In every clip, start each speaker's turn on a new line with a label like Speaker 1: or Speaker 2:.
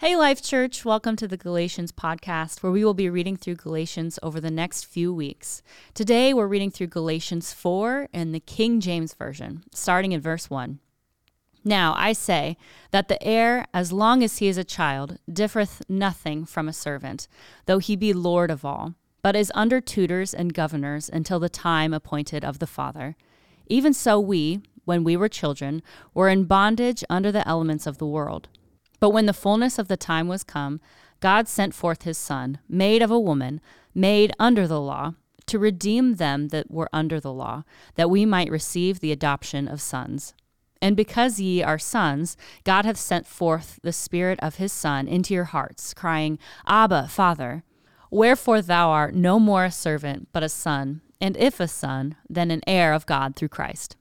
Speaker 1: Hey, Life Church, welcome to the Galatians podcast, where we will be reading through Galatians over the next few weeks. Today, we're reading through Galatians 4 in the King James Version, starting in verse 1. Now, I say that the heir, as long as he is a child, differeth nothing from a servant, though he be Lord of all, but is under tutors and governors until the time appointed of the Father. Even so, we, when we were children, were in bondage under the elements of the world. But when the fullness of the time was come, God sent forth his Son, made of a woman, made under the law, to redeem them that were under the law, that we might receive the adoption of sons. And because ye are sons, God hath sent forth the Spirit of his Son into your hearts, crying, Abba, Father. Wherefore thou art no more a servant, but a son, and if a son, then an heir of God through Christ.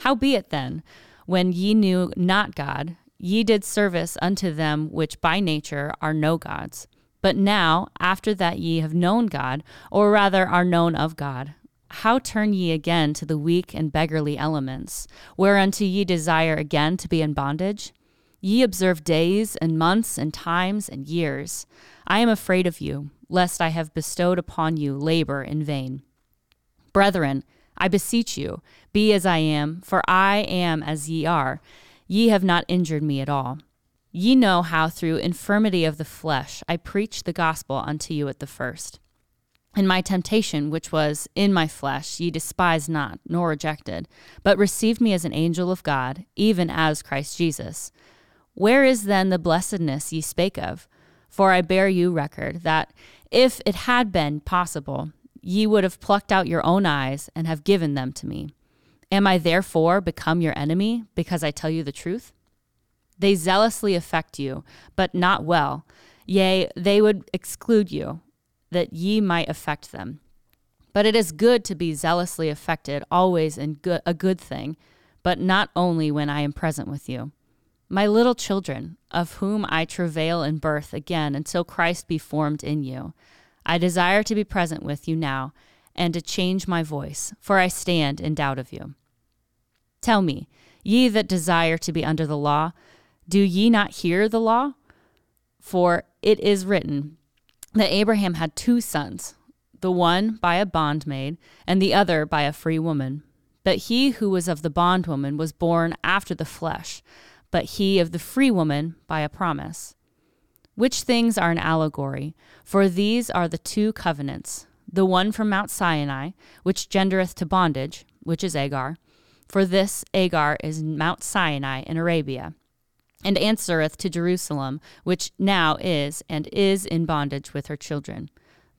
Speaker 1: Howbeit then, when ye knew not God, Ye did service unto them which by nature are no gods. But now, after that ye have known God, or rather are known of God, how turn ye again to the weak and beggarly elements, whereunto ye desire again to be in bondage? Ye observe days and months and times and years. I am afraid of you, lest I have bestowed upon you labor in vain. Brethren, I beseech you, be as I am, for I am as ye are. Ye have not injured me at all. Ye know how through infirmity of the flesh I preached the gospel unto you at the first. And my temptation, which was in my flesh, ye despised not, nor rejected, but received me as an angel of God, even as Christ Jesus. Where is then the blessedness ye spake of? For I bear you record that, if it had been possible, ye would have plucked out your own eyes and have given them to me. Am I therefore become your enemy because I tell you the truth? They zealously affect you, but not well. Yea, they would exclude you, that ye might affect them. But it is good to be zealously affected, always in good, a good thing, but not only when I am present with you. My little children, of whom I travail in birth again until Christ be formed in you, I desire to be present with you now and to change my voice, for I stand in doubt of you. Tell me, ye that desire to be under the law, do ye not hear the law? For it is written that Abraham had two sons, the one by a bondmaid, and the other by a free woman. But he who was of the bondwoman was born after the flesh, but he of the free woman by a promise. Which things are an allegory? For these are the two covenants the one from Mount Sinai, which gendereth to bondage, which is Agar for this Agar is Mount Sinai in Arabia, and answereth to Jerusalem, which now is and is in bondage with her children.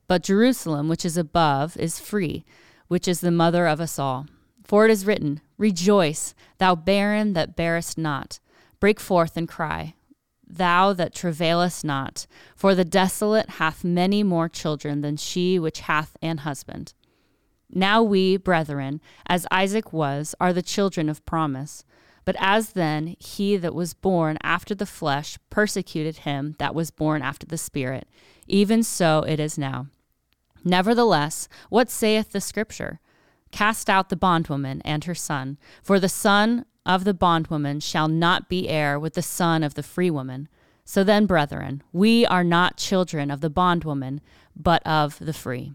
Speaker 1: But Jerusalem, which is above, is free, which is the mother of us all. For it is written, Rejoice, thou barren that bearest not. Break forth and cry, thou that travailest not. For the desolate hath many more children than she which hath an husband. Now we, brethren, as Isaac was, are the children of promise. But as then he that was born after the flesh persecuted him that was born after the Spirit, even so it is now. Nevertheless, what saith the Scripture? Cast out the bondwoman and her son, for the son of the bondwoman shall not be heir with the son of the free woman. So then, brethren, we are not children of the bondwoman, but of the free.